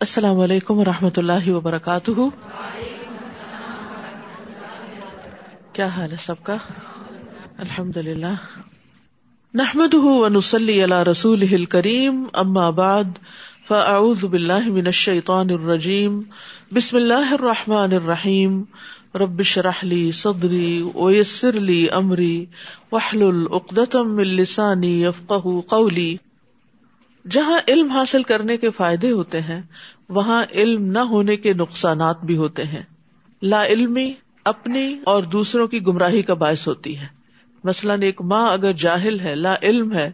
السلام علیکم و رحمۃ اللہ وبرکاتہ۔ کیا حال ہے سب کا؟ الحمد للہ نحمد ونسلی علی رسول کریم اما بعد، فاعوذ باللہ من الشیطان الرجیم۔ بسم اللہ الرحمن الرحیم۔ ربش رحلی صدری ویسر لی امری۔ وحلل اقدتم من لسانی یفقہ قولی۔ جہاں علم حاصل کرنے کے فائدے ہوتے ہیں، وہاں علم نہ ہونے کے نقصانات بھی ہوتے ہیں۔ لا علمی اپنی اور دوسروں کی گمراہی کا باعث ہوتی ہے۔ مثلاً ایک ماں اگر جاہل ہے، لا علم ہے،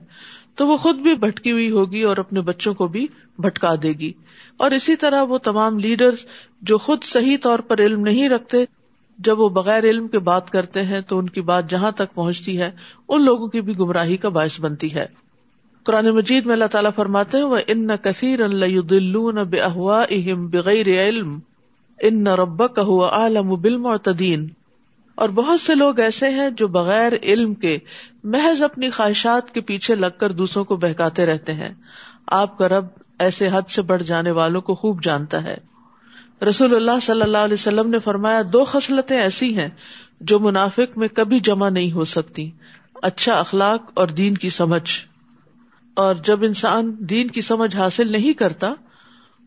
تو وہ خود بھی بھٹکی ہوئی ہوگی اور اپنے بچوں کو بھی بھٹکا دے گی۔ اور اسی طرح وہ تمام لیڈر جو خود صحیح طور پر علم نہیں رکھتے، جب وہ بغیر علم کے بات کرتے ہیں تو ان کی بات جہاں تک پہنچتی ہے، ان لوگوں کی بھی گمراہی کا باعث بنتی ہے۔ قرآن مجید میں اللہ تعالیٰ فرماتے ہیں وہ ان کثیر اللہ بغیر علم ان رب عالم بالمعتدین اور بہت سے لوگ ایسے ہیں جو بغیر علم کے محض اپنی خواہشات کے پیچھے لگ کر دوسروں کو بہکاتے رہتے ہیں۔ آپ کا رب ایسے حد سے بڑھ جانے والوں کو خوب جانتا ہے۔ رسول اللہ صلی اللہ علیہ وسلم نے فرمایا، دو خصلتیں ایسی ہیں جو منافق میں کبھی جمع نہیں ہو سکتی۔ اچھا اخلاق اور دین کی سمجھ۔ اور جب انسان دین کی سمجھ حاصل نہیں کرتا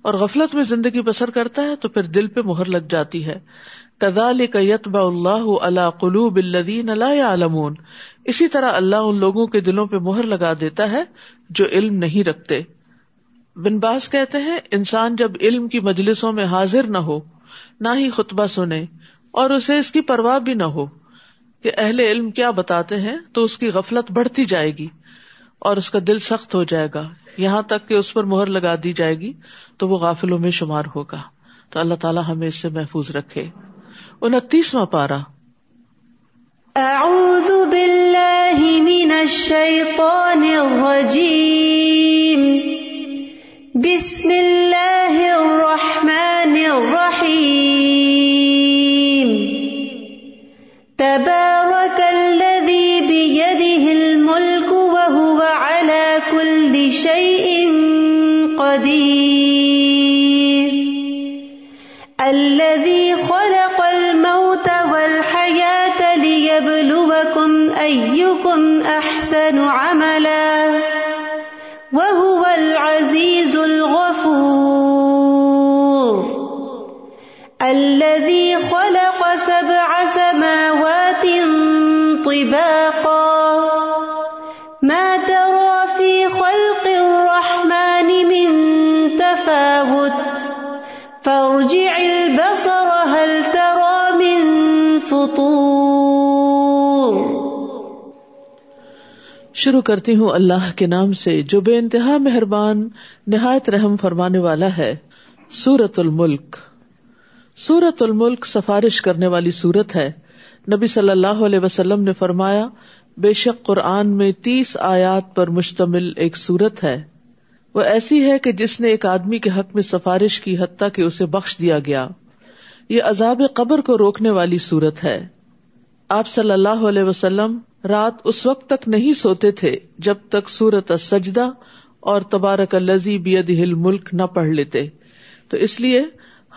اور غفلت میں زندگی بسر کرتا ہے تو پھر دل پہ مہر لگ جاتی ہے۔ کدال یتبا اللہ اللہ قلوب الدین اللہ عالمون اسی طرح اللہ ان لوگوں کے دلوں پہ مہر لگا دیتا ہے جو علم نہیں رکھتے۔ بن باز کہتے ہیں، انسان جب علم کی مجلسوں میں حاضر نہ ہو، نہ ہی خطبہ سنے اور اسے اس کی پرواہ بھی نہ ہو کہ اہل علم کیا بتاتے ہیں، تو اس کی غفلت بڑھتی جائے گی۔ اور اس کا دل سخت ہو جائے گا، یہاں تک کہ اس پر مہر لگا دی جائے گی، تو وہ غافلوں میں شمار ہوگا۔ تو اللہ تعالیٰ ہمیں اس سے محفوظ رکھے۔ انتیسواں پارا اعوذ باللہ من الشیطان الرجیم۔ بسم اللہ الرحمن الرحیم۔ تبارک شروع کرتی ہوں اللہ کے نام سے، جو بے انتہا مہربان، نہایت رحم فرمانے والا ہے۔ سورت الملک۔ سورت الملک سفارش کرنے والی سورت ہے۔ نبی صلی اللہ علیہ وسلم نے فرمایا، بے شک قرآن میں تیس آیات پر مشتمل ایک سورت ہے۔ وہ ایسی ہے کہ جس نے ایک آدمی کے حق میں سفارش کی حتیٰ کہ اسے بخش دیا گیا۔ یہ عذاب قبر کو روکنے والی سورت ہے۔ آپ صلی اللہ علیہ وسلم رات اس وقت تک نہیں سوتے تھے جب تک سورت سجدہ اور تبارک الزی بید ہل ملک نہ پڑھ لیتے۔ تو اس لیے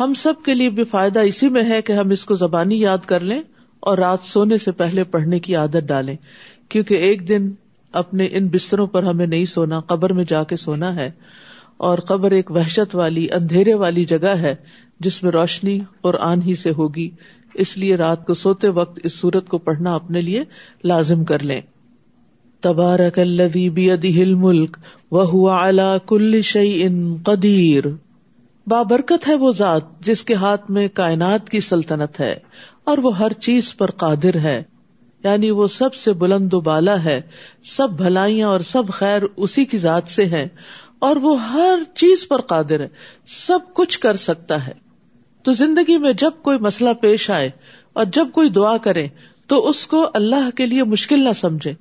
ہم سب کے لیے بھی فائدہ اسی میں ہے کہ ہم اس کو زبانی یاد کر لیں اور رات سونے سے پہلے پڑھنے کی عادت ڈالیں۔ کیونکہ ایک دن اپنے ان بستروں پر ہمیں نہیں سونا، قبر میں جا کے سونا ہے۔ اور قبر ایک وحشت والی، اندھیرے والی جگہ ہے جس میں روشنی اور ہی سے ہوگی۔ اس لیے رات کو سوتے وقت اس سورت کو پڑھنا اپنے لیے لازم کر لیں۔ تبارک الذی ملک وہ اعلی کل شعی ان قدیر۔ بابرکت ہے وہ ذات جس کے ہاتھ میں کائنات کی سلطنت ہے اور وہ ہر چیز پر قادر ہے۔ یعنی وہ سب سے بلند و بالا ہے، سب بھلائیاں اور سب خیر اسی کی ذات سے ہے اور وہ ہر چیز پر قادر ہے، سب کچھ کر سکتا ہے۔ تو زندگی میں جب کوئی مسئلہ پیش آئے اور جب کوئی دعا کرے تو اس کو اللہ کے لیے مشکل نہ سمجھے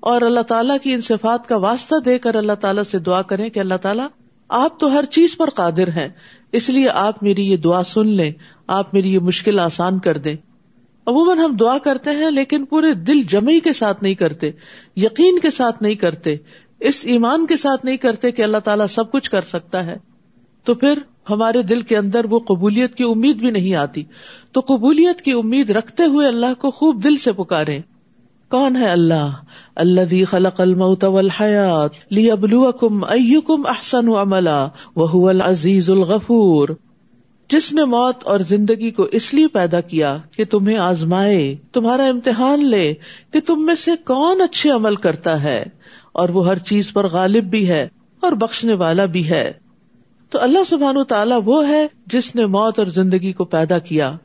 اور اللہ تعالیٰ کی ان صفات کا واسطہ دے کر اللہ تعالیٰ سے دعا کرے کہ اللہ تعالیٰ، آپ تو ہر چیز پر قادر ہیں، اس لیے آپ میری یہ دعا سن لیں، آپ میری یہ مشکل آسان کر دیں۔ عموماً ہم دعا کرتے ہیں لیکن پورے دل جمعی کے ساتھ نہیں کرتے، یقین کے ساتھ نہیں کرتے، اس ایمان کے ساتھ نہیں کرتے کہ اللہ تعالیٰ سب کچھ کر سکتا ہے۔ تو پھر ہمارے دل کے اندر وہ قبولیت کی امید بھی نہیں آتی۔ تو قبولیت کی امید رکھتے ہوئے اللہ کو خوب دل سے پکارے کون ہے اللہ؟ اللہ خلق الموت والحیات لیبلوکم ایکم احسن عملا وهو العزیز الغفور۔ جس نے موت اور زندگی کو اس لیے پیدا کیا کہ تمہیں آزمائے، تمہارا امتحان لے کہ تم میں سے کون اچھے عمل کرتا ہے۔ اور وہ ہر چیز پر غالب بھی ہے اور بخشنے والا بھی ہے۔ تو اللہ سبحان تعالیٰ وہ ہے جس نے موت اور زندگی کو پیدا کیا۔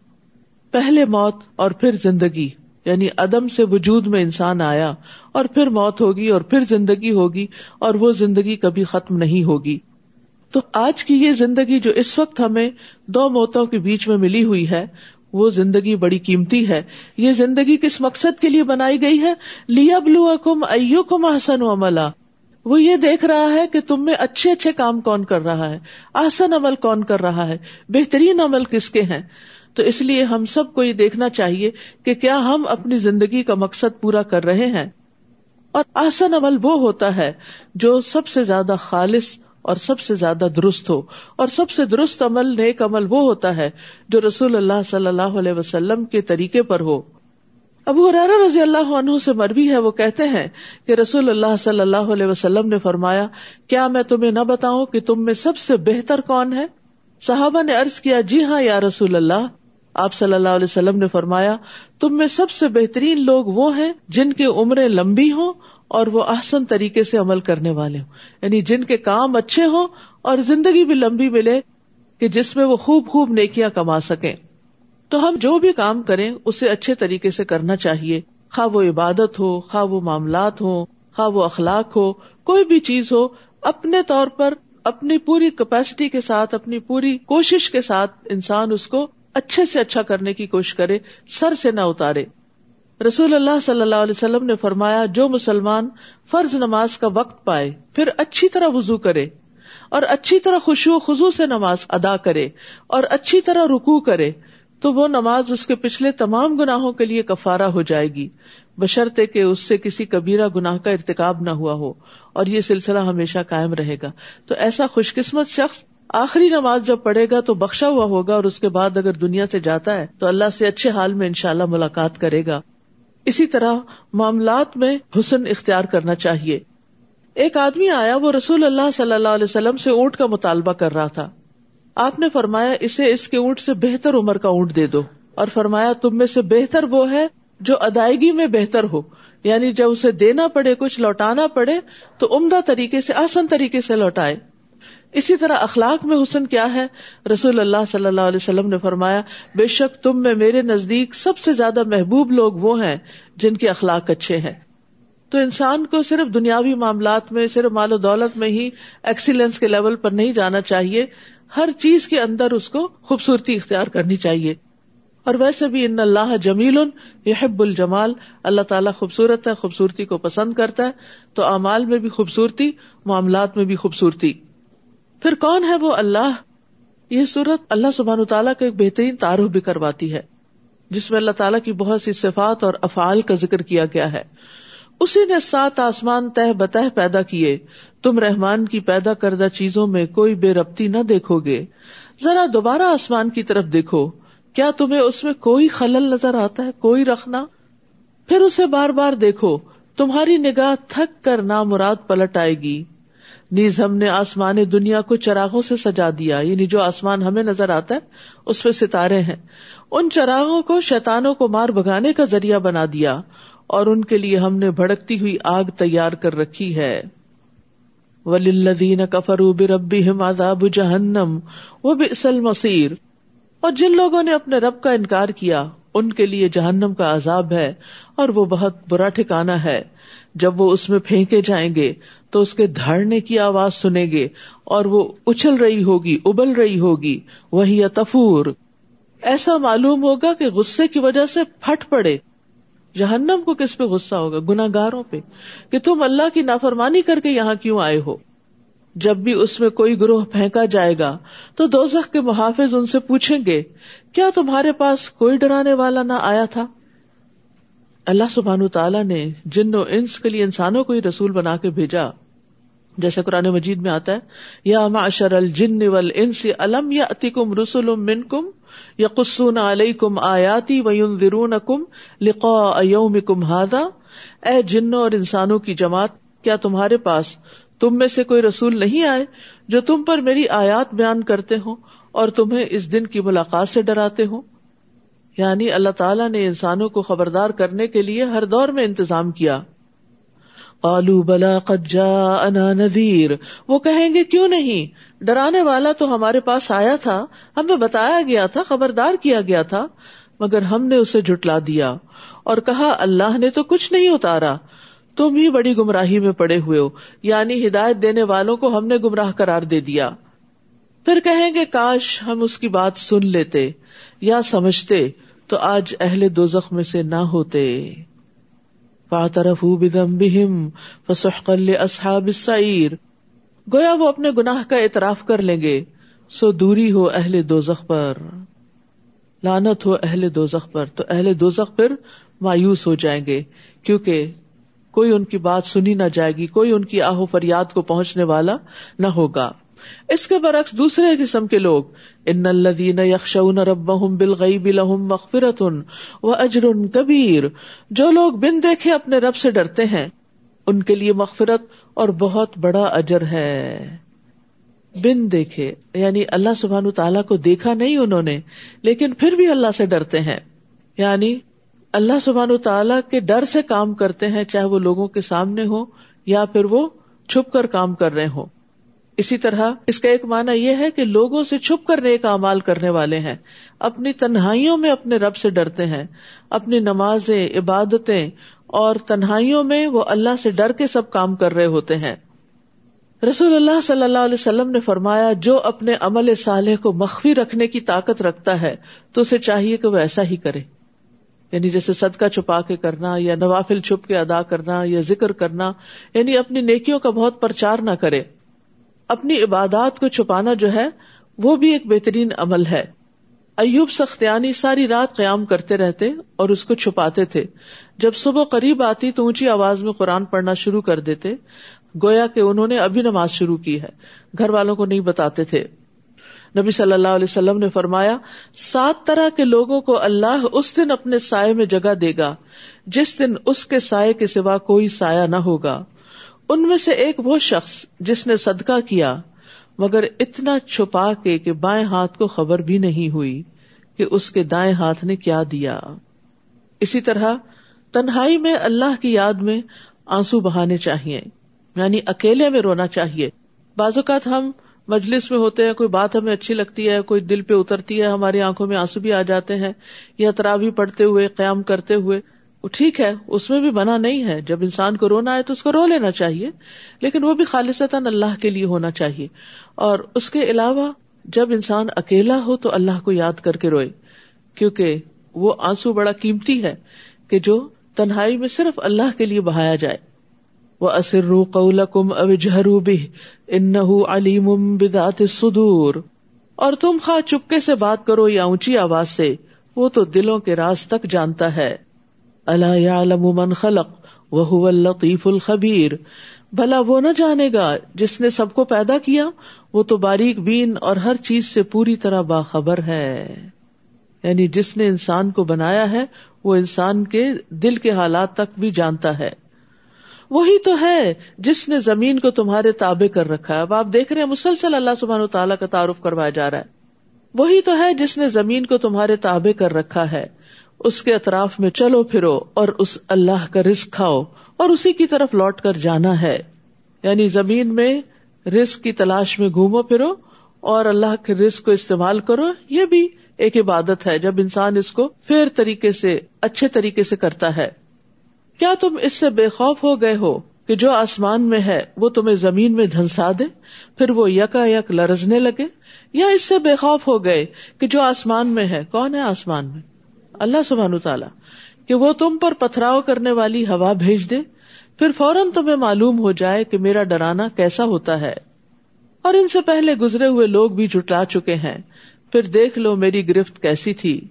پہلے موت اور پھر زندگی یعنی عدم سے وجود میں انسان آیا اور پھر موت ہوگی اور پھر زندگی ہوگی اور وہ زندگی کبھی ختم نہیں ہوگی۔ تو آج کی یہ زندگی جو اس وقت ہمیں دو موتوں کے بیچ میں ملی ہوئی ہے، وہ زندگی بڑی قیمتی ہے۔ یہ زندگی کس مقصد کے لیے بنائی گئی ہے؟ لیا بلو کم او کم احسن و عملہ وہ یہ دیکھ رہا ہے کہ تم میں اچھے اچھے کام کون کر رہا ہے؟ آسن عمل کون کر رہا ہے؟ بہترین عمل کس کے ہیں؟ تو اس لیے ہم سب کو یہ دیکھنا چاہیے کہ کیا ہم اپنی زندگی کا مقصد پورا کر رہے ہیں؟ اور آسن عمل وہ ہوتا ہے جو سب سے زیادہ خالص اور سب سے زیادہ درست ہو، اور سب سے درست عمل، نیک عمل وہ ہوتا ہے جو رسول اللہ صلی اللہ علیہ وسلم کے طریقے پر ہو۔ ابو رضی اللہ عنہ سے مربی ہے، وہ کہتے ہیں کہ رسول اللہ صلی اللہ علیہ وسلم نے فرمایا، کیا میں تمہیں نہ بتاؤں کہ تم میں سب سے بہتر کون ہے؟ صحابہ نے ارض کیا جی ہاں یا رسول اللہ۔ آپ صلی اللہ علیہ وسلم نے فرمایا، تم میں سب سے بہترین لوگ وہ ہیں جن کی عمریں لمبی ہوں اور وہ احسن طریقے سے عمل کرنے والے ہوں۔ یعنی جن کے کام اچھے ہوں اور زندگی بھی لمبی ملے کہ جس میں وہ خوب خوب نیکیاں کما سکیں۔ تو ہم جو بھی کام کریں، اسے اچھے طریقے سے کرنا چاہیے۔ خواہ وہ عبادت ہو، خواہ وہ معاملات ہو خواہ وہ اخلاق ہو، کوئی بھی چیز ہو، اپنے طور پر اپنی پوری کیپیسٹی کے ساتھ، اپنی پوری کوشش کے ساتھ انسان اس کو اچھے سے اچھا کرنے کی کوشش کرے، سر سے نہ اتارے۔ رسول اللہ صلی اللہ علیہ وسلم نے فرمایا، جو مسلمان فرض نماز کا وقت پائے، پھر اچھی طرح وزو کرے۔ اور اچھی طرح خوشو خزو سے نماز ادا کرے۔ اور اچھی طرح رکو کرے۔ تو وہ نماز اس کے پچھلے تمام گناہوں کے لیے کفارہ ہو جائے گی۔ بشرطے کہ اس سے کسی کبیرہ گناہ کا ارتکاب نہ ہوا ہو اور یہ سلسلہ ہمیشہ قائم رہے گا۔ تو ایسا خوش قسمت شخص آخری نماز جب پڑھے گا تو بخشا ہوا ہوگا اور اس کے بعد اگر دنیا سے جاتا ہے تو اللہ سے اچھے حال میں انشاءاللہ ملاقات کرے گا۔ اسی طرح معاملات میں حسن اختیار کرنا چاہیے۔ ایک آدمی آیا وہ رسول اللہ صلی اللہ علیہ وسلم سے اونٹ کا مطالبہ کر رہا تھا۔ آپ نے فرمایا اسے اس کے اونٹ سے بہتر عمر کا اونٹ دے دو۔ اور فرمایا تم میں سے بہتر وہ ہے جو ادائیگی میں بہتر ہو۔ یعنی جب اسے دینا پڑے، کچھ لوٹانا پڑے، تو عمدہ طریقے سے، آسان طریقے سے لوٹائے۔ اسی طرح اخلاق میں حسن کیا ہے؟ رسول اللہ صلی اللہ علیہ وسلم نے فرمایا، بے شک تم میں میرے نزدیک سب سے زیادہ محبوب لوگ وہ ہیں جن کے اخلاق اچھے ہیں۔ تو انسان کو صرف دنیاوی معاملات میں، صرف مال و دولت میں ہی ایکسیلنس کے لیول پر نہیں جانا چاہیے۔ ہر چیز کے اندر اس کو خوبصورتی اختیار کرنی چاہیے۔ اور ویسے بھی ان اللہ جمیل یحب الجمال، اللہ تعالیٰ خوبصورت ہے، خوبصورتی کو پسند کرتا ہے۔ تو اعمال میں بھی خوبصورتی، معاملات میں بھی خوبصورتی۔ پھر کون ہے وہ اللہ؟ یہ صورت اللہ سبحان تعالیٰ کا ایک بہترین تعارف بھی کرواتی ہے، جس میں اللہ تعالیٰ کی بہت سی صفات اور افعال کا ذکر کیا گیا ہے۔ اسی نے سات آسمان تہ بتہ پیدا کیے۔ تم رحمان کی پیدا کردہ چیزوں میں کوئی بے ربتی نہ دیکھو گے۔ ذرا دوبارہ آسمان کی طرف دیکھو۔ کیا تمہیں اس میں کوئی خلل نظر آتا ہے؟ کوئی رکھنا پھر اسے بار بار دیکھو۔ تمہاری نگاہ تھک کر نامراد پلٹ آئے گی۔ نیز ہم نے آسمان دنیا کو چراغوں سے سجا دیا۔ یعنی جو آسمان ہمیں نظر آتا ہے، اس پہ ستارے ہیں۔ ان چراغوں کو شیتانوں کو مار بگانے کا ذریعہ بنا دیا۔ اور ان کے لیے ہم نے بھڑکتی ہوئی آگ تیار کر رکھی ہے۔ ولدین کفروب ربی عذاب جہنم وہ بھی اصل مصیر اور جن لوگوں نے اپنے رب کا انکار کیا، ان کے لیے جہنم کا عذاب ہے اور وہ بہت برا ٹھکانا ہے۔ جب وہ اس میں پھینکے جائیں گے، تو اس کے دھڑنے کی آواز سنیں گے اور وہ اچھل رہی ہوگی، ابل رہی ہوگی۔ وہی تفور۔ ایسا معلوم ہوگا کہ غصے کی وجہ سے پھٹ پڑے۔ جہنم کو کس پہ غصہ ہوگا؟ گناگاروں پہ۔ کہ تم اللہ کی نافرمانی کر کے یہاں کیوں آئے ہو؟ جب بھی اس میں کوئی گروہ پھینکا جائے گا، تو دوزخ کے محافظ ان سے پوچھیں گے، کیا تمہارے پاس کوئی ڈرانے والا نہ آیا تھا؟ اللہ سبحان تعالیٰ نے جن و انس کے لیے انسانوں کو ہی رسول بنا کے بھیجا۔ جیسے قرآن مجید میں آتا ہے، یا معشر الجن والانس، الم یاتکم رسل منکم یقصون علیکم آیاتی وینذرونکم لقاء یومکم هذا اے جنوں اور انسانوں کی جماعت، کیا تمہارے پاس تم میں سے کوئی رسول نہیں آئے جو تم پر میری آیات بیان کرتے ہوں اور تمہیں اس دن کی ملاقات سے ڈراتے ہوں؟ یعنی اللہ تعالیٰ نے انسانوں کو خبردار کرنے کے لیے ہر دور میں انتظام کیا۔ قالوا بلا قد جاءنا نذیر۔ وہ کہیں گے، کیوں نہیں؟ ڈرانے والا تو ہمارے پاس آیا تھا ہمیں بتایا گیا تھا، خبردار کیا گیا تھا، مگر ہم نے اسے جھٹلا دیا۔ اور کہا، اللہ نے تو کچھ نہیں اتارا۔ تم ہی بڑی گمراہی میں پڑے ہوئے ہو یعنی ہدایت دینے والوں کو ہم نے گمراہ قرار دے دیا۔ پھر کہیں گے، کاش ہم اس کی بات سن لیتے یا سمجھتے، تو آج اہل دوزخ میں سے نہ ہوتے۔ اصحاب السعیر گویا وہ اپنے گناہ کا اعتراف کر لیں گے۔ سو دوری ہو اہل دوزخ پر۔ لانت ہو اہل دوزخ پر۔ تو اہل دوزخ پھر مایوس ہو جائیں گے۔ کیونکہ کوئی ان کی بات سنی نہ جائے گی، کوئی ان کی آہو فریاد کو پہنچنے والا نہ ہوگا۔ اس کے برعکس دوسرے قسم کے لوگ ان الدین یکشون رب بالغیب لهم مغفرت و اجر کبیر جو لوگ بن دیکھے اپنے رب سے ڈرتے ہیں، ان کے لیے مغفرت اور بہت بڑا اجر ہے۔ بن دیکھے یعنی اللہ سبحان تعالیٰ کو دیکھا نہیں انہوں نے، لیکن پھر بھی اللہ سے ڈرتے ہیں۔ یعنی اللہ سبحان تعالیٰ کے ڈر سے کام کرتے ہیں، چاہے وہ لوگوں کے سامنے ہو یا پھر وہ چھپ کر کام کر رہے ہوں۔ اسی طرح اس کا ایک معنی یہ ہے کہ لوگوں سے چھپ کر نیک امال کرنے والے ہیں، اپنی تنہائیوں میں اپنے رب سے ڈرتے ہیں، اپنی نمازیں، عبادتیں اور تنہائیوں میں وہ اللہ سے ڈر کے سب کام کر رہے ہوتے ہیں۔ رسول اللہ صلی اللہ علیہ وسلم نے فرمایا، جو اپنے عمل صالح کو مخفی رکھنے کی طاقت رکھتا ہے، تو اسے چاہیے کہ وہ ایسا ہی کرے۔ یعنی جیسے صدقہ چھپا کے کرنا، یا نوافل چھپ کے ادا کرنا، یا ذکر کرنا یعنی اپنی نیکیوں کا بہت پرچار نہ کرے۔ اپنی عبادات کو چھپانا جو ہے، وہ بھی ایک بہترین عمل ہے۔ ایوب سختیانی ساری رات قیام کرتے رہتے اور اس کو چھپاتے تھے۔ جب صبح قریب آتی تو اونچی آواز میں قرآن پڑھنا شروع کر دیتے۔ گویا کہ انہوں نے ابھی نماز شروع کی ہے۔ گھر والوں کو نہیں بتاتے تھے۔ نبی صلی اللہ علیہ وسلم نے فرمایا، سات طرح کے لوگوں کو اللہ اس دن اپنے سائے میں جگہ دے گا، جس دن اس کے سائے کے سوا کوئی سایہ نہ ہوگا۔ ان میں سے ایک وہ شخص جس نے صدقہ کیا، مگر اتنا چھپا کے کہ بائیں ہاتھ کو خبر بھی نہیں ہوئی کہ اس کے دائیں ہاتھ نے کیا دیا۔ اسی طرح تنہائی میں اللہ کی یاد میں آنسو بہانے چاہیے یعنی اکیلے میں رونا چاہیے۔ بعض اوقات ہم مجلس میں ہوتے ہیں، کوئی بات ہمیں اچھی لگتی ہے، کوئی دل پہ اترتی ہے، ہماری آنکھوں میں آنسو بھی آ جاتے ہیں، یا تراوی پڑھتے ہوئے، قیام کرتے ہوئے۔ ٹھیک ہے، اس میں بھی بنا نہیں ہے۔ جب انسان کو رونا ہے تو اس کو رو لینا چاہیے، لیکن وہ بھی خالصتاً اللہ کے لیے ہونا چاہیے۔ اور اس کے علاوہ، جب انسان اکیلا ہو تو اللہ کو یاد کر کے روئے، کیونکہ وہ آنسو بڑا قیمتی ہے کہ جو تنہائی میں صرف اللہ کے لیے بہایا جائے۔ وہ اصر رو قول کم اب جہرو بھی ان علیم بدات سدور اور تم خواہ چپکے سے بات کرو یا اونچی آواز سے، وہ تو دلوں کے راز تک جانتا ہے۔ اللہ من خلق وہ الطیف الخبیر۔ بھلا وہ نہ جانے گا جس نے سب کو پیدا کیا، وہ تو باریک بین اور ہر چیز سے پوری طرح باخبر ہے۔ یعنی جس نے انسان کو بنایا ہے، وہ انسان کے دل کے حالات تک بھی جانتا ہے۔ وہی تو ہے جس نے زمین کو تمہارے تابع کر رکھا ہے۔ اب آپ دیکھ رہے ہیں، مسلسل اللہ سبحان و تعالیٰ کا تعارف کروایا جا رہا ہے۔ وہی تو ہے جس نے زمین کو تمہارے تابع کر رکھا ہے۔ اس کے اطراف میں چلو پھرو اور اس اللہ کا رسک کھاؤ اور اسی کی طرف لوٹ کر جانا ہے۔ یعنی زمین میں رسک کی تلاش میں گھومو پھرو اور اللہ کے رسک کو استعمال کرو۔ یہ بھی ایک عبادت ہے۔ جب انسان اس کو فیر طریقے سے، اچھے طریقے سے کرتا ہے۔ کیا تم اس سے بے خوف ہو گئے ہو کہ جو آسمان میں ہے، وہ تمہیں زمین میں دھنسا دے؟ پھر وہ یکا یک لرزنے لگے۔ یا اس سے بے خوف ہو گئے کہ جو آسمان میں ہے، کون ہے آسمان میں؟ اللہ سبحان تعالیٰ کہ وہ تم پر پتھراؤ کرنے والی ہوا بھیج دے، پھر فوراً تمہیں معلوم ہو جائے کہ میرا ڈرانا کیسا ہوتا ہے۔ اور ان سے پہلے گزرے ہوئے لوگ بھی جٹلا چکے ہیں۔ پھر دیکھ لو میری گرفت کیسی تھی۔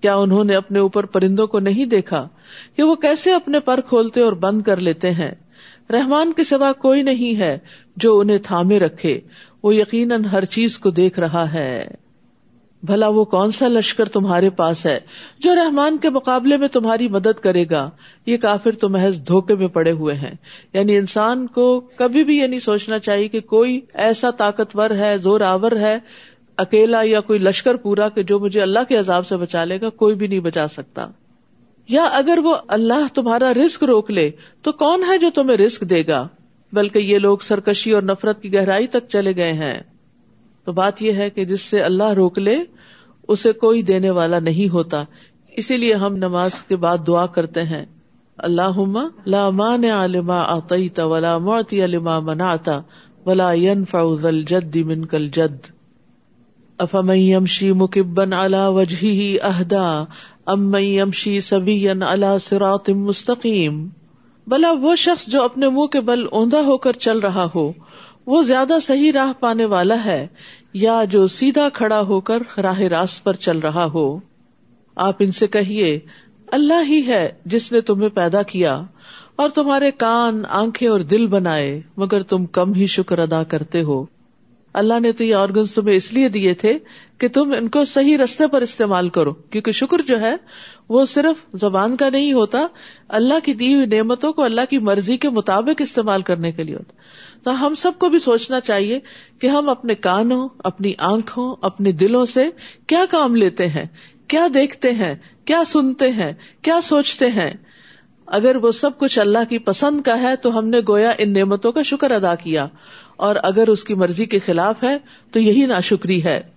کیا انہوں نے اپنے اوپر پرندوں کو نہیں دیکھا کہ وہ کیسے اپنے پر کھولتے اور بند کر لیتے ہیں؟ رحمان کے سوا کوئی نہیں ہے جو انہیں تھامے رکھے۔ وہ یقیناً ہر چیز کو دیکھ رہا ہے۔ بھلا وہ کون سا لشکر تمہارے پاس ہے جو رحمان کے مقابلے میں تمہاری مدد کرے گا؟ یہ کافر تو محض دھوکے میں پڑے ہوئے ہیں۔ یعنی انسان کو کبھی بھی یہ نہیں سوچنا چاہیے کہ کوئی ایسا طاقتور ہے زور آور ہے، اکیلا یا کوئی لشکر پورا کہ جو مجھے اللہ کے عذاب سے بچا لے گا، کوئی بھی نہیں بچا سکتا۔ یا اگر وہ اللہ تمہارا رسک روک لے، تو کون ہے جو تمہیں رسک دے گا؟ بلکہ یہ لوگ سرکشی اور نفرت کی گہرائی تک چلے گئے ہیں۔ تو بات یہ ہے کہ جس سے اللہ روک لے، اسے کوئی دینے والا نہیں ہوتا۔ اسی لیے ہم نماز کے بعد دعا کرتے ہیں۔ اللہ لا مان علما آتا ولا موتی علما مناتا ولا فوزل جد من کل جد افم یمشی مکبن علا وجہ اہدا ام یمشی سبی علا سرات مستقیم۔ بلا وہ شخص جو اپنے منہ کے بل اوندا ہو کر چل رہا ہو۔ وہ زیادہ صحیح راہ پانے والا ہے یا جو سیدھا کھڑا ہو کر راہ راست پر چل رہا ہو۔ آپ ان سے کہیے، اللہ ہی ہے جس نے تمہیں پیدا کیا اور تمہارے کان، آنکھیں اور دل بنائے، مگر تم کم ہی شکر ادا کرتے ہو۔ اللہ نے تو یہ آرگنس تمہیں اس لیے دیے تھے کہ تم ان کو صحیح رستے پر استعمال کرو، کیونکہ شکر جو ہے وہ صرف زبان کا نہیں ہوتا، اللہ کی دی ہوئی نعمتوں کو اللہ کی مرضی کے مطابق استعمال کرنے کے لیے ہوتا۔ تو ہم سب کو بھی سوچنا چاہیے کہ ہم اپنے کانوں، اپنی آنکھوں، اپنے دلوں سے کیا کام لیتے ہیں، کیا دیکھتے ہیں، کیا سنتے ہیں، کیا سوچتے ہیں۔ اگر وہ سب کچھ اللہ کی پسند کا ہے تو ہم نے گویا ان نعمتوں کا شکر ادا کیا۔ اور اگر اس کی مرضی کے خلاف ہے تو یہی ناشکری ہے۔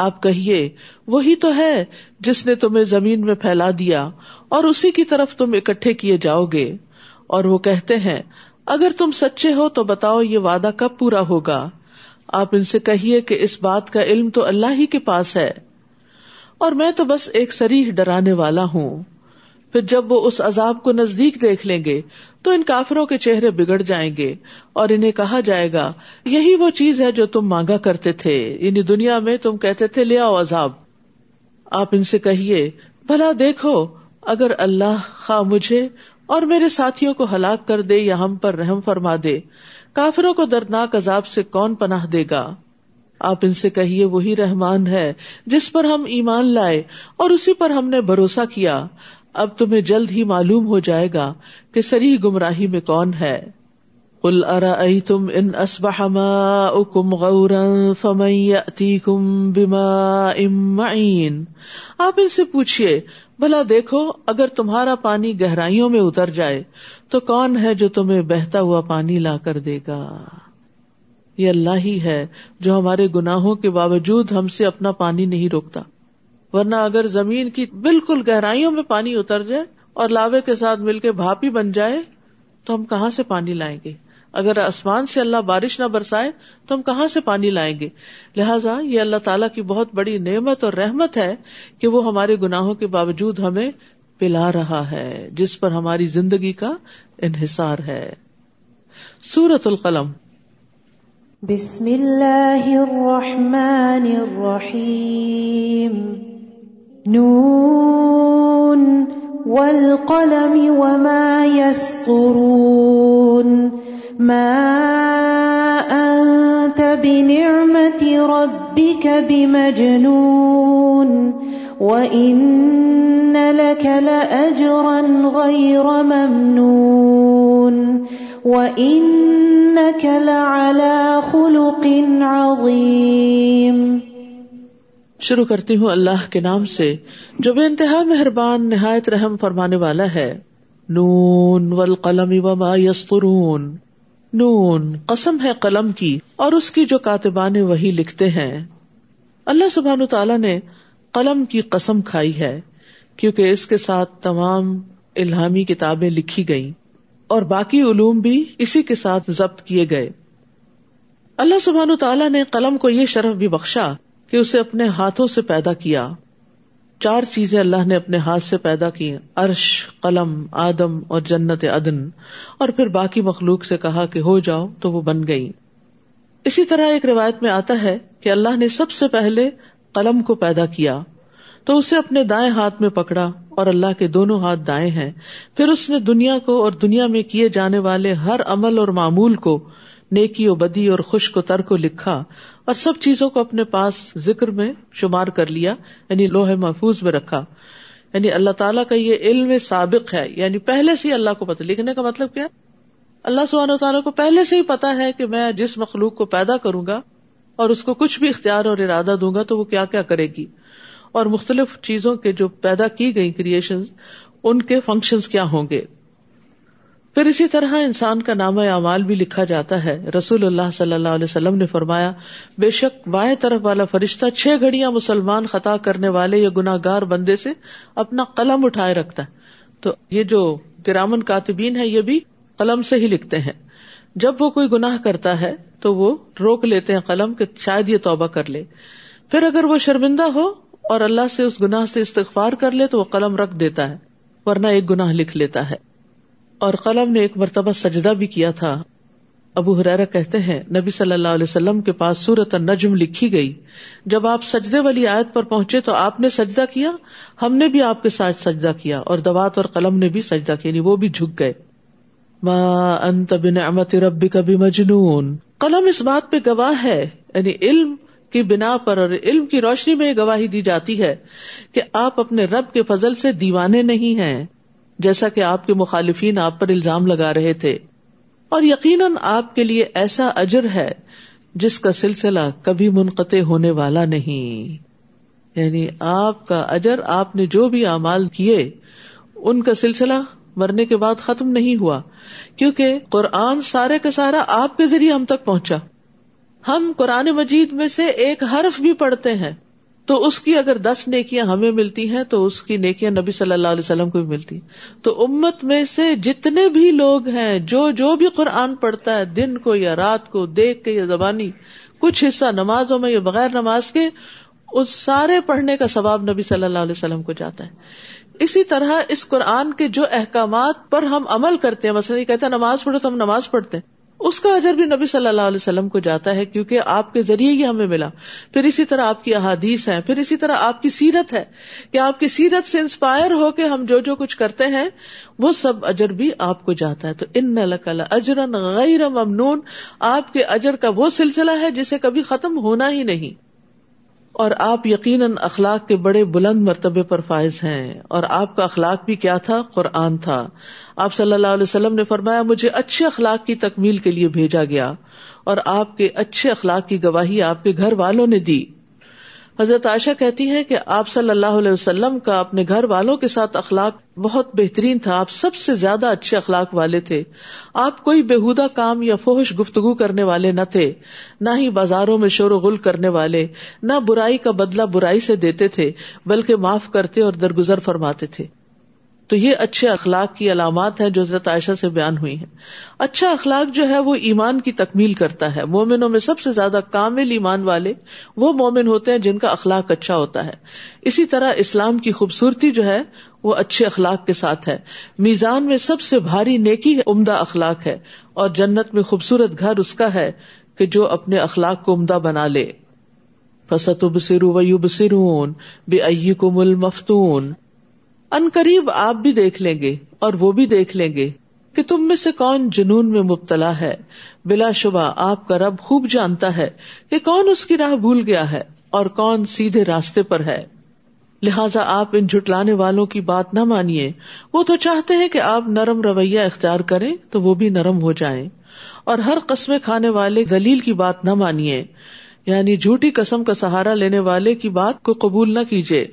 آپ کہیے، وہی تو ہے جس نے تمہیں زمین میں پھیلا دیا اور اسی کی طرف تم اکٹھے کیے جاؤ گے۔ اور وہ کہتے ہیں، اگر تم سچے ہو تو بتاؤ یہ وعدہ کب پورا ہوگا۔ آپ ان سے کہیے کہ اس بات کا علم تو اللہ ہی کے پاس ہے۔ اور میں تو بس ایک سریح ڈرانے والا ہوں۔ پھر جب وہ اس عذاب کو نزدیک دیکھ لیں گے تو ان کافروں کے چہرے بگڑ جائیں گے اور انہیں کہا جائے گا، یہی وہ چیز ہے جو تم مانگا کرتے تھے۔ یعنی دنیا میں تم کہتے تھے، لے آؤ عذاب۔ آپ ان سے کہیے، بھلا دیکھو، اگر اللہ خواہ مجھے اور میرے ساتھیوں کو ہلاک کر دے یا ہم پر رحم فرما دے، کافروں کو دردناک عذاب سے کون پناہ دے گا؟ آپ ان سے کہیے، وہی رحمان ہے جس پر ہم ایمان لائے اور اسی پر ہم نے بھروسہ کیا۔ اب تمہیں جلد ہی معلوم ہو جائے گا کہ سری گمراہی میں کون ہے۔ کل ارا تم ان اسبہ کم غور کم بیما امعین آپ ان سے پوچھیے بھلا دیکھو، اگر تمہارا پانی گہرائیوں میں اتر جائے، تو کون ہے جو تمہیں بہتا ہوا پانی لا کر دے گا؟ یہ اللہ ہی ہے جو ہمارے گناہوں کے باوجود ہم سے اپنا پانی نہیں روکتا۔ ورنہ اگر زمین کی بالکل گہرائیوں میں پانی اتر جائے اور لاوے کے ساتھ مل کے بھاپی بن جائے، تو ہم کہاں سے پانی لائیں گے؟ اگر آسمان سے اللہ بارش نہ برسائے، تو ہم کہاں سے پانی لائیں گے؟ لہٰذا یہ اللہ تعالیٰ کی بہت بڑی نعمت اور رحمت ہے کہ وہ ہمارے گناہوں کے باوجود ہمیں پلا رہا ہے، جس پر ہماری زندگی کا انحصار ہے۔ سورت القلم۔ بسم اللہ الرحمن الرحیم۔ نون والقلم وما يسطرون. ما أنت بنعمة ربك بمجنون. وإن لك لأجرا غير ممنون. وإنك لعلى خلق عظيم. شروع کرتی ہوں اللہ کے نام سے، جو بے انتہا مہربان، نہایت رحم فرمانے والا ہے۔ نون والقلم وما یسطرون۔ نون قسم ہے قلم کی اور اس کی جو کاتبان وہی لکھتے ہیں۔ اللہ سبحان تعالیٰ نے قلم کی قسم کھائی ہے، کیونکہ اس کے ساتھ تمام الہامی کتابیں لکھی گئیں اور باقی علوم بھی اسی کے ساتھ ضبط کیے گئے۔ اللہ سبحان تعالیٰ نے قلم کو یہ شرف بھی بخشا کہ اسے اپنے ہاتھوں سے پیدا کیا۔ چار چیزیں اللہ نے اپنے ہاتھ سے پیدا کی، عرش، قلم، آدم اور جنت عدن۔ اور پھر باقی مخلوق سے کہا کہ ہو جاؤ تو وہ بن گئی۔ اسی طرح ایک روایت میں آتا ہے کہ اللہ نے سب سے پہلے قلم کو پیدا کیا۔ تو اسے اپنے دائیں ہاتھ میں پکڑا اور اللہ کے دونوں ہاتھ دائیں ہیں۔ پھر اس نے دنیا کو اور دنیا میں کیے جانے والے ہر عمل اور معمول کو نیکی و بدی اور خوش کو تر کو لکھا اور سب چیزوں کو اپنے پاس ذکر میں شمار کر لیا یعنی لوہے محفوظ میں رکھا۔ یعنی اللہ تعالیٰ کا یہ علم سابق ہے یعنی پہلے سے ہی اللہ کو پتا لکھنے کا مطلب کیا؟ اللہ سبحانہ تعالیٰ کو پہلے سے ہی پتا ہے کہ میں جس مخلوق کو پیدا کروں گا اور اس کو کچھ بھی اختیار اور ارادہ دوں گا تو وہ کیا کیا کرے گی۔ اور مختلف چیزوں کے جو پیدا کی گئی کریشن ان کے فنکشن کیا ہوں گے؟ پھر اسی طرح انسان کا نام اعمال بھی لکھا جاتا ہے۔ رسول اللہ صلی اللہ علیہ وسلم نے فرمایا، بے شک بائیں طرف والا فرشتہ چھ گھڑیاں مسلمان خطا کرنے والے یا گناہ گار بندے سے اپنا قلم اٹھائے رکھتا ہے۔ تو یہ جو گرامن کاتبین ہے یہ بھی قلم سے ہی لکھتے ہیں۔ جب وہ کوئی گناہ کرتا ہے، تو وہ روک لیتے ہیں قلم کہ شاید یہ توبہ کر لے۔ پھر اگر وہ شرمندہ ہو اور اللہ سے اس گناہ سے استغفار کر لے، تو وہ قلم رکھ دیتا ہے، ورنہ ایک گناہ لکھ لیتا ہے۔ اور قلم نے ایک مرتبہ سجدہ بھی کیا تھا۔ ابو حرارا کہتے ہیں، نبی صلی اللہ علیہ وسلم کے پاس سورت نجم لکھی گئی۔ جب آپ سجدے والی آیت پر پہنچے تو آپ نے سجدہ کیا، ہم نے بھی آپ کے ساتھ سجدہ کیا اور دوات اور قلم نے بھی سجدہ کیا یعنی وہ بھی جھک گئے۔ انت بنعمت ربی کبھی مجنون قلم اس بات پہ گواہ ہے یعنی علم کی بنا پر اور علم کی روشنی میں یہ گواہی دی جاتی ہے کہ آپ اپنے رب کے فضل سے دیوانے نہیں ہیں۔ جیسا کہ آپ کے مخالفین آپ پر الزام لگا رہے تھے۔ اور یقیناً آپ کے لیے ایسا اجر ہے جس کا سلسلہ کبھی منقطع ہونے والا نہیں۔ یعنی آپ کا اجر، آپ نے جو بھی اعمال کیے، ان کا سلسلہ مرنے کے بعد ختم نہیں ہوا، کیونکہ قرآن سارے کا سارا آپ کے ذریعے ہم تک پہنچا۔ ہم قرآن مجید میں سے ایک حرف بھی پڑھتے ہیں۔ تو اس کی اگر دس نیکیاں ہمیں ملتی ہیں تو اس کی نیکیاں نبی صلی اللہ علیہ وسلم کو بھی ملتی تو امت میں سے جتنے بھی لوگ ہیں، جو جو بھی قرآن پڑھتا ہے، دن کو یا رات کو، دیکھ کے یا زبانی، کچھ حصہ نمازوں میں یا بغیر نماز کے، اس سارے پڑھنے کا ثواب نبی صلی اللہ علیہ وسلم کو جاتا ہے۔ اسی طرح اس قرآن کے جو احکامات پر ہم عمل کرتے ہیں، مثلاً یہ کہتے ہیں نماز پڑھو تو ہم نماز پڑھتے ہیں۔ اس کا اجر بھی نبی صلی اللہ علیہ وسلم کو جاتا ہے کیونکہ آپ کے ذریعے ہی ہمیں ملا۔ پھر اسی طرح آپ کی احادیث ہیں، پھر اسی طرح آپ کی سیرت ہے کہ آپ کی سیرت سے انسپائر ہو کے ہم جو جو کچھ کرتے ہیں، وہ سب اجر بھی آپ کو جاتا ہے۔ تو ان نقل اجرن غیر ممنون، آپ کے اجر کا وہ سلسلہ ہے جسے کبھی ختم ہونا ہی نہیں۔ اور آپ یقیناً اخلاق کے بڑے بلند مرتبے پر فائز ہیں۔ اور آپ کا اخلاق بھی کیا تھا؟ قرآن تھا۔ آپ صلی اللہ علیہ وسلم نے فرمایا، مجھے اچھے اخلاق کی تکمیل کے لیے بھیجا گیا اور آپ کے اچھے اخلاق کی گواہی آپ کے گھر والوں نے دی۔ حضرت عائشہ کہتی ہے کہ آپ صلی اللہ علیہ وسلم کا اپنے گھر والوں کے ساتھ اخلاق بہت بہترین تھا۔ آپ سب سے زیادہ اچھے اخلاق والے تھے۔ آپ کوئی بےحدہ کام یا فوہش گفتگو کرنے والے نہ تھے، نہ ہی بازاروں میں شور و غل کرنے والے، نہ برائی کا بدلہ برائی سے دیتے تھے، بلکہ معاف کرتے اور درگزر فرماتے تھے۔ تو یہ اچھے اخلاق کی علامات ہیں جو حضرت عائشہ سے بیان ہوئی ہیں۔ اچھا اخلاق جو ہے وہ ایمان کی تکمیل کرتا ہے۔ مومنوں میں سب سے زیادہ کامل ایمان والے وہ مومن ہوتے ہیں جن کا اخلاق اچھا ہوتا ہے۔ اسی طرح اسلام کی خوبصورتی جو ہے وہ اچھے اخلاق کے ساتھ ہے۔ میزان میں سب سے بھاری نیکی عمدہ اخلاق ہے اور جنت میں خوبصورت گھر اس کا ہے کہ جو اپنے اخلاق کو عمدہ بنا لے۔ فسط سرون بے کو مل مفتون ان قریب آپ بھی دیکھ لیں گے اور وہ بھی دیکھ لیں گے کہ تم میں سے کون جنون میں مبتلا ہے۔ بلا شبہ آپ کا رب خوب جانتا ہے کہ کون اس کی راہ بھول گیا ہے اور کون سیدھے راستے پر ہے۔ لہٰذا آپ ان جھٹلانے والوں کی بات نہ مانیے۔ وہ تو چاہتے ہیں کہ آپ نرم رویہ اختیار کریں تو وہ بھی نرم ہو جائیں۔ اور ہر قسمیں کھانے والے دلیل کی بات نہ مانیے۔ یعنی جھوٹی قسم کا سہارا لینے والے کی بات کو قبول نہ کیجیے۔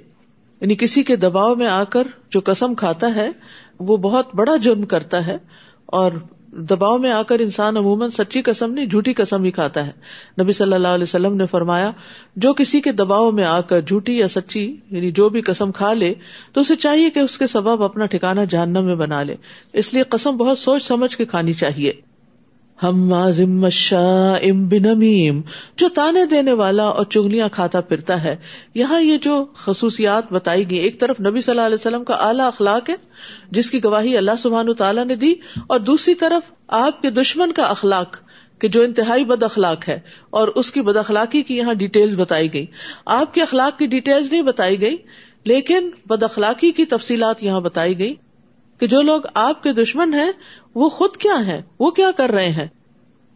یعنی کسی کے دباؤ میں آ کر جو قسم کھاتا ہے، وہ بہت بڑا جرم کرتا ہے اور دباؤ میں آ کر انسان عموماً سچی قسم نہیں، جھوٹی قسم ہی کھاتا ہے۔ نبی صلی اللہ علیہ وسلم نے فرمایا، جو کسی کے دباؤ میں آ کر جھوٹی یا سچی یعنی جو بھی قسم کھا لے، تو اسے چاہیے کہ اس کے سبب اپنا ٹھکانا جاننا میں بنا لے۔ اس لیے قسم بہت سوچ سمجھ کے کھانی چاہیے۔ ہم ام بنمیم، جو تانے دینے والا اور چگلیاں کھاتا پھرتا ہے۔ یہاں یہ جو خصوصیات بتائی گئی ایک طرف نبی صلی اللہ علیہ وسلم کا اعلیٰ اخلاق ہے، جس کی گواہی اللہ سبحان تعالیٰ نے دی، اور دوسری طرف آپ کے دشمن کا اخلاق، کہ جو انتہائی بد اخلاق ہے، اور اس کی بد اخلاقی کی یہاں ڈیٹیلز بتائی گئی آپ کے اخلاق کی ڈیٹیلز نہیں بتائی گئی لیکن بد اخلاقی کی تفصیلات یہاں بتائی گئی کہ جو لوگ آپ کے دشمن ہیں، وہ خود کیا ہے وہ کیا کر رہے ہیں؟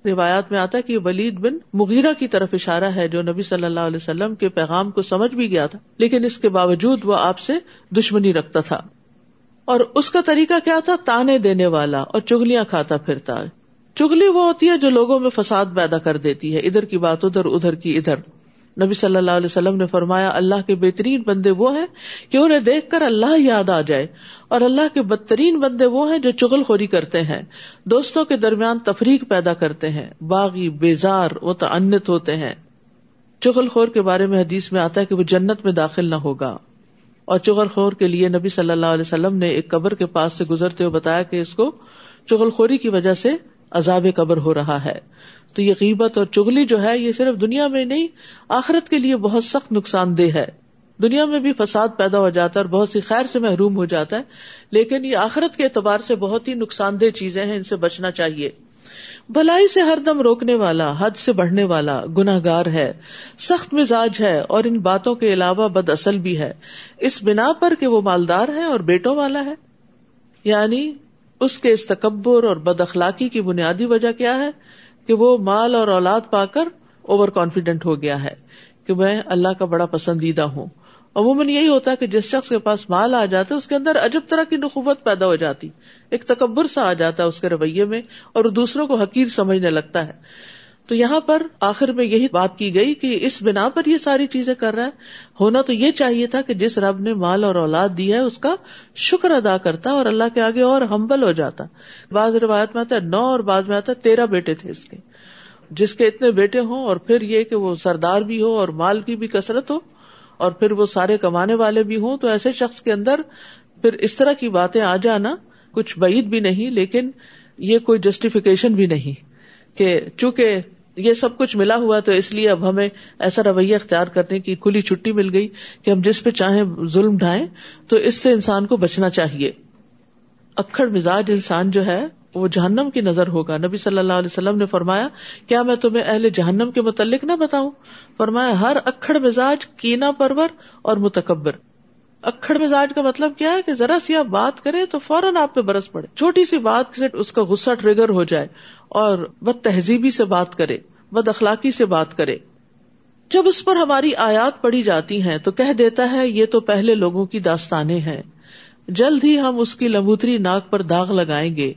روایات میں آتا ہے کہ ولید بن مغیرہ کی طرف اشارہ ہے، جو نبی صلی اللہ علیہ وسلم کے پیغام کو سمجھ بھی گیا تھا، لیکن اس کے باوجود وہ آپ سے دشمنی رکھتا تھا۔ اور اس کا طریقہ کیا تھا؟ تانے دینے والا اور چگلیاں کھاتا پھرتا۔ چگلی وہ ہوتی ہے جو لوگوں میں فساد پیدا کر دیتی ہے، ادھر کی بات ادھر ادھر کی ادھر۔ نبی صلی اللہ علیہ وسلم نے فرمایا، اللہ کے بہترین بندے وہ ہیں کہ انہیں دیکھ کر اللہ یاد آ جائے اور اللہ کے بدترین بندے وہ ہیں جو چگل خوری کرتے ہیں، دوستوں کے درمیان تفریق پیدا کرتے ہیں، باغی، بیزار وہ تعنت ہوتے ہیں۔ چغل خور کے بارے میں حدیث میں آتا ہے کہ وہ جنت میں داخل نہ ہوگا۔ اور چغل خور کے لیے نبی صلی اللہ علیہ وسلم نے ایک قبر کے پاس سے گزرتے ہوئے بتایا کہ اس کو چغل خوری کی وجہ سے عذاب قبر ہو رہا ہے۔ تو یہ قیبت اور چگلی جو ہے یہ صرف دنیا میں نہیں، آخرت کے لیے بہت سخت نقصان دہ ہے۔ دنیا میں بھی فساد پیدا ہو جاتا ہے اور بہت سی خیر سے محروم ہو جاتا ہے، لیکن یہ آخرت کے اعتبار سے بہت ہی نقصان دہ چیزیں ہیں، ان سے بچنا چاہیے۔ بھلائی سے ہر دم روکنے والا، حد سے بڑھنے والا گناہ گار ہے۔ سخت مزاج ہے اور ان باتوں کے علاوہ بد اصل بھی ہے۔ اس بنا پر کہ وہ مالدار ہے اور بیٹوں والا ہے۔ یعنی اس کے اس تکبر اور بد اخلاقی کی بنیادی وجہ کیا ہے؟ کہ وہ مال اور اولاد پا کر اوور کانفیڈینٹ ہو گیا ہے کہ میں اللہ کا بڑا پسندیدہ ہوں۔ عموماً یہی ہوتا ہے کہ جس شخص کے پاس مال آ جاتا ہے، اس کے اندر عجب طرح کی نخوت پیدا ہو جاتی، ایک تکبر سا آ جاتا ہے اس کے رویے میں اور دوسروں کو حقیر سمجھنے لگتا ہے۔ تو یہاں پر آخر میں یہی بات کی گئی کہ اس بنا پر یہ ساری چیزیں کر رہا ہے۔ ہونا تو یہ چاہیے تھا کہ جس رب نے مال اور اولاد دی ہے، اس کا شکر ادا کرتا اور اللہ کے آگے اور ہمبل ہو جاتا۔ بعض روایت میں آتا ہے، نو اور بعض میں آتا ہے، تیرہ بیٹے تھے اس کے۔ جس کے اتنے بیٹے ہوں اور پھر یہ کہ وہ سردار بھی ہو اور مال کی بھی کثرت ہو اور پھر وہ سارے کمانے والے بھی ہوں، تو ایسے شخص کے اندر پھر اس طرح کی باتیں آ جانا کچھ بعید بھی نہیں، لیکن یہ کوئی جسٹیفیکیشن بھی نہیں کہ چونکہ یہ سب کچھ ملا ہوا تو اس لیے اب ہمیں ایسا رویہ اختیار کرنے کی کھلی چھٹی مل گئی کہ ہم جس پہ چاہیں ظلم ڈھائیں تو اس سے انسان کو بچنا چاہیے۔ اکڑ مزاج انسان جو ہے، وہ جہنم کی نظر ہوگا۔ نبی صلی اللہ علیہ وسلم نے فرمایا، کیا میں تمہیں اہل جہنم کے متعلق نہ بتاؤں؟ فرمایا، ہر اکڑ مزاج کینا پرور اور متکبر۔ اکڑ مزاج کا مطلب کیا ہے کہ ذرا سی آپ بات کریں تو فوراً آپ پہ برس پڑے۔ چھوٹی سی بات سے اس کا غصہ ٹریگر ہو جائے اور بد تہذیبی سے بات کرے، بد اخلاقی سے بات کرے۔ جب اس پر ہماری آیات پڑی جاتی ہیں تو کہہ دیتا ہے، یہ تو پہلے لوگوں کی داستانیں ہیں۔ جلد ہی ہم اس کی لمبوتری ناک پر داغ لگائیں گے۔